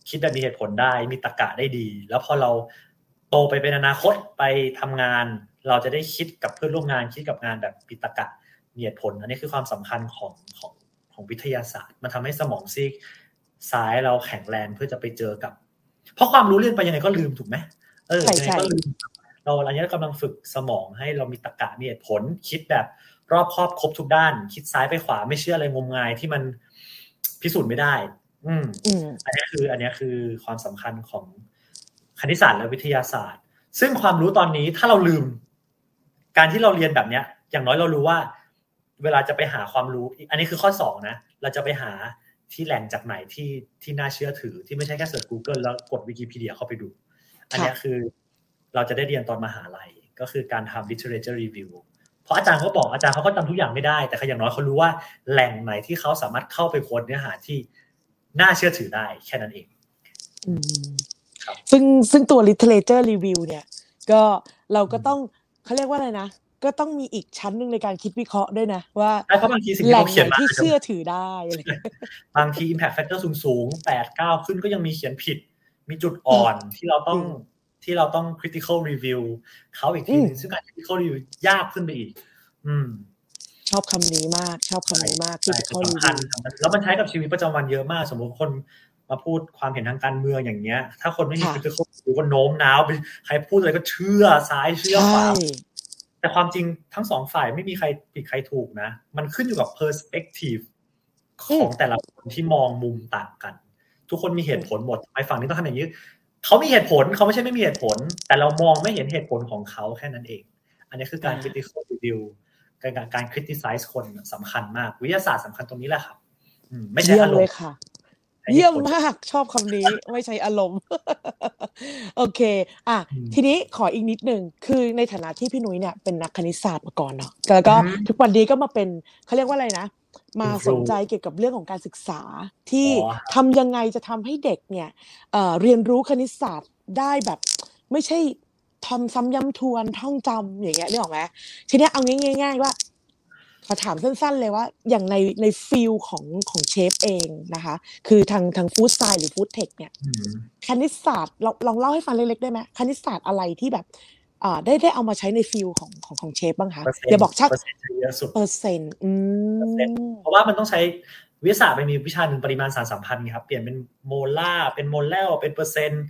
คิดแบบมีเหตุผลได้มีตรรกะได้ดี แล้วพอเราโตไปเป็นอนาคตไปทำงาน เราจะได้คิดกับเพื่อนร่วมงานคิดกับงานแบบมีตรรกะมีเหตุผล อันนี้คือความสำคัญของของของวิทยาศาสตร์ มันทำให้สมองซีกซ้ายเราแข็งแรงเพื่อจะไปเจอกับ เพราะความรู้เรียนไปยังไงก็ลืมถูกไหมเออใช่ยังไงใช่ก็ลืมเราอันนี้กำลังฝึกสมองให้เรามีตรรกะมีเหตุผล คิดแบบรอบครอบครบทุกด้าน คิดซ้ายไปขวาไม่เชื่ออะไรงมงายที่มันพิสูจน์ไม่ได้ อืมอืมอันนี้คือ อันนี้คือความสำคัญของคณิตศาสตร์และวิทยาศาสตร์ ซึ่งความรู้ตอนนี้ถ้าเราลืม การที่เราเรียนแบบเนี้ย อย่างน้อยเรารู้ว่า เวลาจะไปหาความรู้ อันนี้คือข้อสองนะ เราจะไปหาที่แหล่งจากไหนที่ที่น่าเชื่อถือ ที่ไม่ใช่แค่เสิร์ช Google แล้วกดวิกิพีเดียเข้าไปดู อันนี้คือเราจะได้เรียนตอนมหาลัย ก็คือการทำ literature review เพราะอาจารย์เขาบอกอาจารย์เขาก็จำทุกอย่างไม่ได้ แต่อย่างน้อยเขารู้ว่าแหล่งไหนที่เขาสามารถเข้าไปค้นเนื้อหาที่น่าเชื่อถือได้แค่นั้นเองครับซึ่งซึ่งตัว literature review เนี่ย ก็เราก็ต้อง เขาเรียกว่าอะไรนะก็ต้องมีอีกชั้นหนึ่งในการคิดวิเคราะห์ด้วยนะ ว่าใช่เพราะบางทีสิ่งแหที่ล่งเขาไหเขียนนมาที่เชื่อถือได้อะไรอย่างเงี้ยบางที impact factor สูงสูงแปดเก้าขึ้นก็ยังมีเขียนผิด มีจุดอ่อนที่เราต้องอืมที่เราต้อง critical review เขาอีกทีหนึงอืมซึ่งการ critical review ยากขึ้นไปอีก อืม ชอบคำนี้มาก ชอบคำนี้มากใช่ critical สำคัญ review แล้วมันใช้กับชีวิตประจำวันเยอะมาก สมมติคน มาพูดความเห็นทางการเมืองอย่างเงี้ย ถ้าคนไม่มีค่ะ critical review ก็โน้มน้าวไปใครพูดอะไรก็เชื่อซ้ายเชื่อขใช่วาแต่ความจริงทั้งสองฝ่ายไม่มีใครผิดใครถูกนะ มันขึ้นอยู่กับ perspective ของแต่ละคนที่มองมุมต่างกัน ทุกคนมีเหตุผลหมดทำไมฝั่งนี้ต้องทำอย่างนี้เขามีเหตุผลเขาไม่ใช่ไม่มีเหตุผล แต่เรามองไม่เห็นเหตุผลของเขาแค่นั้นเอง อันนี้คือการอ่า critical review การการการ criticize คนสำคัญมาก วิทยาศาสตร์สำคัญตรงนี้แหละครับอืมไม่ใช่เยี่ยมอารมเลยณ์ค่ะใช้หตุผล เยี่ยมมากชอบคำนี้ไม่ใช้อารมณ์ โอเค อะอืมทีนี้ขออีกนิดหนึ่งคือในฐานะที่พี่นุ้ยเนี่ยเป็นนักคณิตศาสตร์มาก่อนเนาะแล้วก็อืมทุกวันนี้ก็มาเป็นเขาเรียกว่าอะไรนะมาเป็นครูสนใจเกี่ยวกับเรื่องของการศึกษาที่อ๋อทำยังไงจะทำให้เด็กเนี่ยเอ่อเรียนรู้คณิตศาสตร์ได้แบบไม่ใช่ทำซ้ำย้ำทวนท่องจำอย่างเงี้ยนึกออกไหมทีเนี้ยเอาง่ายๆว่า ขอถามสั้นๆเลยว่าอย่างในในฟิลของของเชฟเองนะคะ คือทางทางฟู้ดสไตล์หรือฟู้ดเทคเนี่ยอืมคณิตศาสตร์ลองลองเล่าให้ฟังเล็กๆได้ไหมคณิตศาสตร์อะไรที่แบบอ่าได้ได้เอามาใช้ใน field ของของของเชฟบ้างคะเปอร์เซ็นต์อย่าบอกชักเปอร์เซ็นต์จะเยอะสุดเปอร์เซ็นต์อืเปอร์เซ็นต์มเพราะว่ามันต้องใช้วิทยาศาสตร์มันมีวิชาหนึ่งปริมาณสารสัมพันธ์ไงครับเปลี่ยนเป็นโมลาร์เป็นโมแลลเป็นเปอร์เซ็นต์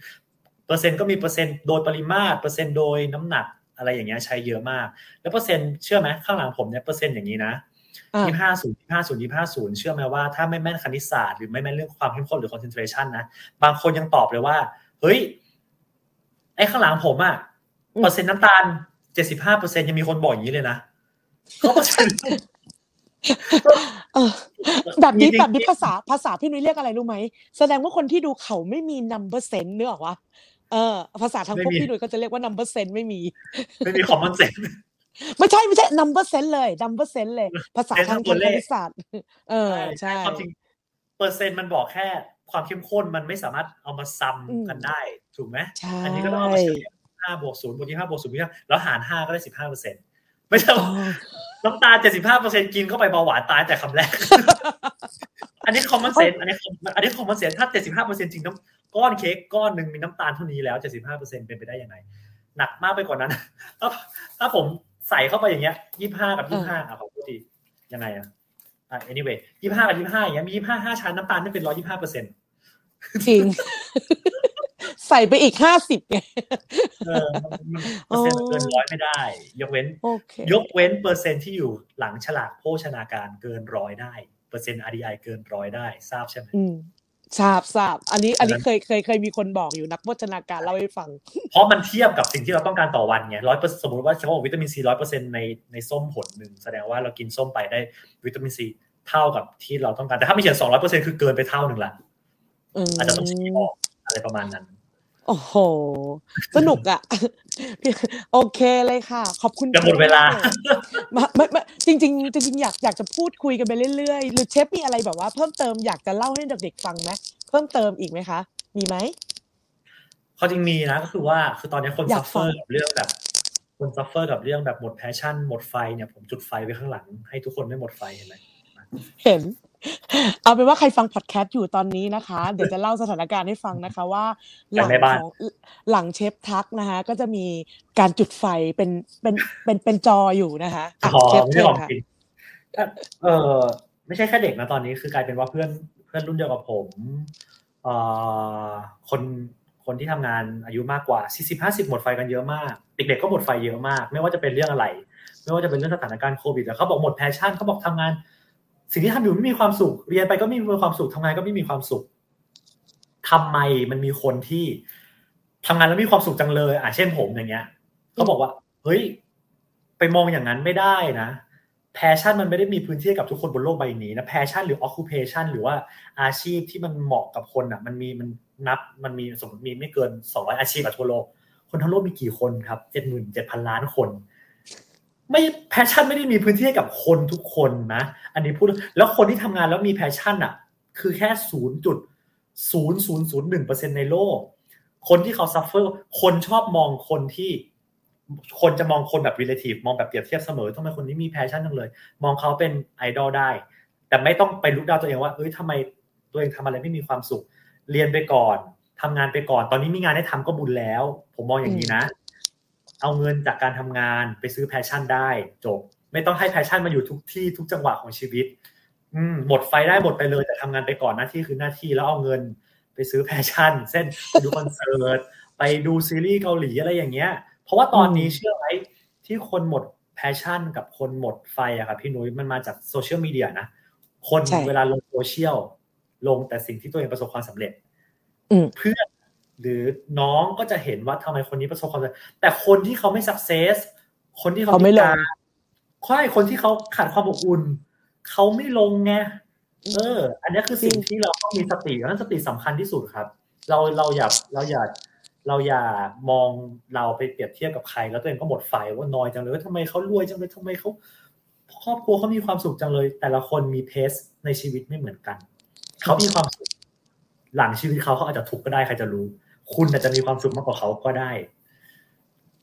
เปอร์เซ็นต์ก็มีเปอร์เซ็นต์โดยปริมาตรเปอร์เซ็นต์โดยน้ำหนัก อะไรอย่างเงี้ยใช้เยอะมาก แล้วเปอร์เซ็นต์เชื่อไหมข้างหลังผมเนี่ยเปอร์เซ็นต์อย่างนี้นะอ่ายี่ห้าศูนย์ยี่ห้าศูนย์ยี่ห้าศูนย์เชื่อไหมว่าถ้าไม่แม่นคณิตศาสตร์หรือไม่แม่นเรื่องความเข้มข้นหรือ concentration นะบางคนยังตอบเลยว่า เฮ้ยไอ้ข้างหลังผมอะอืมเปอร์เซ็นต์น้ำตาลเจ็ดสิบห้าเปอร์เซ็นยังมีคนบอกอย่างนี้เลยนะเขาเปอร์เซ็นต์เออแบบนี้จริงๆแบบนี้ภาษาภาษาพี่นุ้ยเรียกอะไรรู้ไหม แสดงว่าคนที่ดูเขาไม่มี number sense เนื้อออกวะ เออภาษาทางพวกพี่นุ้ยก็จะเรียกว่า number sense ไม่มี ไม่มี common sense ไม่ใช่ไม่ใช่ number sense เลย number sense เลย ภาษาเป็นทางตัวทางเลคขณิตศาสตร์เออใช่ความจริงเปอร์เซ็นต์มันบอกแค่ความเข้มข้นมันไม่สามารถเอามา sum อืมกันได้ถูกไหมใช่อันนี้ก็ต้องเอามาเฉลี่ยห้าบวกศูนย์บวกยี่ห้าบวกศูนย์บวกยี่ห้าแล้วหารห้าก็ได้สิบห้าเปอร์เซ็นต์ไม่ใช่อ๋อว่า น้ำตาลเจ็ดสิบห้าเปอร์เซ็นต์กินเข้าไปเบาหวานตายแต่คำแรก อันนี้ common sense อันนี้อันนี้ common sense ถ้าเจ็ดสิบห้าเปอร์เซ็นต์จริงน้ำก้อนเค้กก้อนหนึ่งมีน้ำตาลเท่านี้แล้วเจ็ดสิบห้าเปอร์เซ็นต์เป็นไปได้ยังไง หนักมากไปกว่านั้น ถ้าถ้าผมใส่เข้าไปอย่างเงี้ยยี่ห้ากับยี่ห้าอะขอพูดทียังไงอะอะ anyway ยี่ห้ากับยี่ห้าอย่างเงี้ยมียี่ห้าห้าชั้นน้ำตาลไม่เป็นร้อยยี่ห้าเปอร์เซ็นต์จริง ใส่ไปอีกห้าสิบไงเออมันเปอร์เซ็นต์มันเกินร้อยไม่ได้ ยกเว้นโอเคยกเว้นเปอร์เซ็นต์ที่อยู่หลังฉลากโภชนาการเกินร้อยได้ เปอร์เซ็นต์ RDI เกินร้อยได้ ทราบใช่ไหมอืมทราบทราบอันนี้อันนี้อันนั้นเคยเคยเคยมีคนบอกอยู่นักโภชนาการเล่าให้ฟัง เพราะมันเทียบกับสิ่งที่เราต้องการต่อวันไงร้อยสมมติว่าเขาบอกวิตามินซีร้อยเปอร์เซ็นต์ในในส้มผลหนึ่งแสดงว่าเรากินส้มไปได้วิตามินซีเท่ากับที่เราต้องการแต่ถ้าไม่เขียนสองร้อยเปอร์เซ็นต์คือเกินไปเท่าหนึ่งละมอาจจะต้องชี้ออกอะไรประมาณนั้น โอ้โห สนุกอะ โอเคเลยค่ะ ขอบคุณจะหมดเวลามาไม่ไม่จริงๆจริงๆอยากอยากจะพูดคุยกันไปเรื่อยๆ หรือเชฟมีอะไรแบบว่าเพิ่มเติมอยากจะเล่าให้เด็กๆฟังไหมเพิ่มเติมอีกไหมคะ มีไหมเขาจริงมีนะก็คือว่าคือตอนนี้คนอยาซักฟเฟฟัองร์กับเรื่องแบบ คนซัฟเฟอร์กับเรื่องแบบหมดแพชชั่นหมดไฟเนี่ยผมจุดไฟไว้ข้างหลัง ให้ทุกคนไม่หมดไฟเห็นไหมเห็น เอาเป็นว่าใครฟังพอดแคสต์อยู่ตอนนี้นะคะ เดี๋ยวจะเล่าสถานการณ์ให้ฟังนะคะว่า หลังของหลังเชฟทักนะคะ ก็จะมีการจุดไฟเป็นเป็นเป็นเป็นจออยู่นะคะะพอเชฟไม่เชิใช่ญของค่ะจริงถ้าเออไม่ใช่แค่เด็กนะตอนนี้คือกลายเป็นว่าเพื่อนเพื่อนรุ่นเดียวกับผมเอ่อคนคนที่ทำงานอายุมากกว่า40 50หมดไฟกันเยอะมากเด็กๆก็หมดไฟเยอะมาก ไม่ว่าจะเป็นเรื่องอะไร ไม่ว่าจะเป็นเรื่องสถานการณ์โควิดแล้วเขาบอกหมดแพชชั่นเขาบอกทำงาน สิ่งที่ทำอยู่ไม่มีความสุข เรียนไปก็ไม่มีความสุขทำงานก็ไม่มีความสุขทำไมมันมีคนที่ทำงานแล้วมีความสุขจังเลย อะเช่นผมอย่างเงี้ยเขาบอกว่า เฮ้ย ไปมองอย่างนั้นไม่ได้นะ passion มันไม่ได้มีพื้นที่กับทุกคนบนโลกใบนี้นะ passion หรือ occupation หรือว่าอาชีพที่มันเหมาะกับคนอะ มันมีมันนับมันมีสมมติมีไม่เกินสองร้อยอาชีพทั่วโลก คนทั้งโลกมีกี่คนครับเจ็ดหมื่นเจ็ดพันล้านคน ไม่ passion ไม่ได้มีพื้นที่ให้กับคนทุกคนนะ อันนี้พูดแล้วคนที่ทำงานแล้วมี passion อะ คือแค่ศูนย์จุดศูนย์ศูนย์ศูนย์หนึ่งเปอร์เซ็นต์ในโลก คนที่เขา suffer คนชอบมองคนที่ คนจะมองคนแบบ relative มองแบบเปรียบเทียบเสมอทำไมคนนี้มี passion จังเลย มองเขาเป็นไอดอลได้ แต่ไม่ต้องไป look down ตัวเองว่าเอ้ยทำไมตัวเองทำอะไรไม่มีความสุข เรียนไปก่อนทำงานไปก่อน ตอนนี้มีงานให้ทำก็บุญแล้ว ผมมองอย่างนี้นะ เอาเงินจากการทำงานไปซื้อ passion ได้จบ ไม่ต้องให้ passion มาอยู่ทุกที่ทุกจังหวะของชีวิต อืมหมดไฟได้หมดไปเลยแต่ทำงานไปก่อนหน้าที่คือหน้าที่แล้วเอาเงินไปซื้อ passion เช่นไปดูคอนเสิร์ตไปดูซีรีส์เกาหลีอะไรอย่างเงี้ย เพราะว่าตอนนี้เชื่อไหมที่คนหมด passion กับคนหมดไฟอะครับพี่นุ้ยมันมาจากโซเชียลมีเดียนะคนใช่เวลาลงโซเชียลลงแต่สิ่งที่ตัวเองประสบความสำเร็จอืมเพื่อน หรือน้องก็จะเห็นว่าทำไมคนนี้ประสบความสำเร็จแต่คนที่เขาไม่ success คนที่เขาเขาไม่ลงการใช่คนที่เขาขาดความอบอุ่นเขาไม่ลงไงเออ อันนี้คือสิ่งที่เราต้องมีสตินั้นสติสำคัญที่สุดครับ เราเราอย่าเราอย่าเราอย่ามองเราไปเปรียบเทียบกับใคร แล้วตัวเองก็หมดไฟว่านอยจังเลยว่าทำไมเขารวยจังเลยทำไมเขาครอบครัวเขามีความสุขจังเลย แต่ละคนมีเพสในชีวิตไม่เหมือนกัน เขามีความสุขหลังชีวิตเขาเขาอาจจะทุกข์ก็ได้ใครจะรู้ คุณอาจจะมีความสุขมากกว่าเขาก็ได้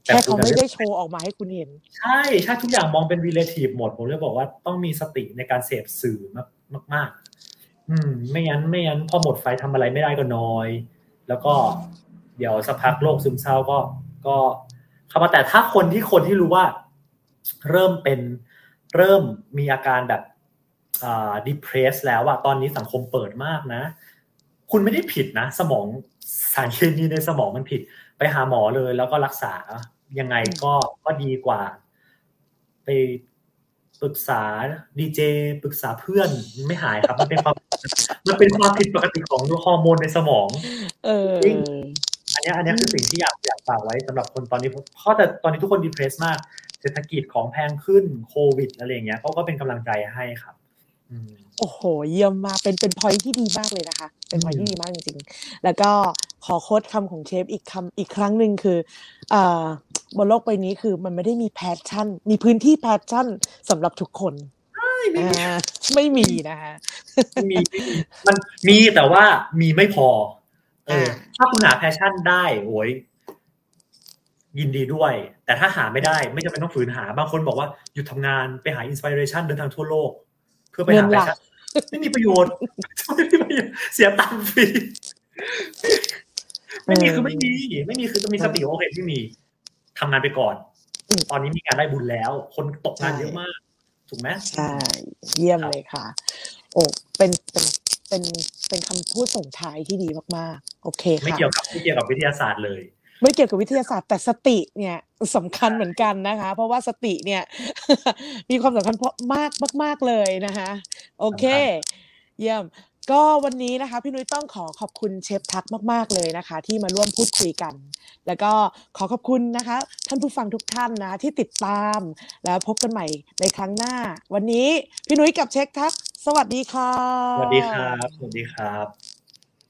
แค่เขาณไม่ได้โชว์ออกมาให้คุณเห็น ใช่ใช่ทุกอย่างมองเป็น relative หมดผมเลยบอกว่าต้องมีสติในการเสพสื่อมากมากๆอืม ไม่งั้นไม่งั้นพอหมดไฟทำอะไรไม่ได้ก็นอย แล้วก็เดี๋ยวสักพักโรคซึมเศร้าก็ ก็เข้ามาแต่ถ้าคนที่คนที่รู้ว่า เริ่มเป็นเริ่มมีอาการแบบอ่า depress แล้วอะตอนนี้สังคมเปิดมากนะ คุณไม่ได้ผิดนะ สมองสารเคมีในสมองมันผิด ไปหาหมอเลยแล้วก็รักษายังไงก็ก็ดีกว่า ไปปรึกษาดีเจปรึกษาเพื่อนไม่หายครับ มันเป็นความมันเป็นความผิดปกติของฮอร์โมนในสมอง เออจริงอันเนี้ยอันเนี้ยคือสิ่งที่อยากอยากฝากไว้สำหรับคนตอนนี้เพราะแต่ตอนนี้ทุกคนดีเพรสมาก เศรษฐกิจของแพงขึ้นโควิดอะไรอย่างเงี้ยเขาก็เป็นกำลังใจให้ครับ อืม โอ้โห เยี่ยมมาก เป็นเป็นพอยที่ดีมากเลยนะคะ เป็นพอยอืมที่ดีมากจริงๆ แล้วก็ขอ quote คำของเชฟอีกคำอีกครั้งหนึ่งคืออ่าบนโลกใบนี้คือมันไม่ได้มี passion มีพื้นที่ passion สำหรับทุกคนอ่าไม่มีนะคะมีมันมีแต่ว่ามีไม่พอ เอออ่าถ้าคุณหา passion ได้โอ้ยยินดีด้วย แต่ถ้าหาไม่ได้ไม่จำเป็นต้องฝืนหา บางคนบอกว่าหยุดทำงานไปหา inspiration เดินทางทั่วโลก เพื่อไปหาเงินแพชล่ะชั่น ไม่มีประโยชน์ไม่มีประโยชน์เสียตังค์ฟรีไม่มีคือไม่มีไม่มีคือจะมีสติว่าโอเคที่มีทำงานไปก่อนอืมตอนนี้มีงานได้บุญแล้ว คนตกงานใช่เยอะมาก ถูกไหมใช่เยี่ยมครับเลยค่ะ โอ้เป็นเป็นเป็นเป็นคำพูดส่งท้ายที่ดีมากๆ โอเคไม่ค่ะเกี่ยวกับไม่เกี่ยวกับวิทยาศาสตร์เลย ไม่เกี่ยวกับวิทยาศาสตร์แต่สติเนี่ยสำคัญเหมือนกันนะคะ เพราะว่าสติเนี่ย มีความสำคัญเพราะมากมาก ๆเลยนะคะ โอเค เยี่ยมก็วันนี้นะคะพี่นุ้ยต้องขอขอบคุณเชฟทักมาก ๆ เลยนะคะ ที่มาร่วมพูดคุยกัน แล้วก็ขอขอบคุณนะคะ ท่านผู้ฟังทุกท่านนะที่ติดตามแล้วพบกันใหม่ในครั้งหน้า วันนี้พี่นุ้ยกับเชฟทัก สวัสดีค่ะสวัสดีครับ สวัสดีครับ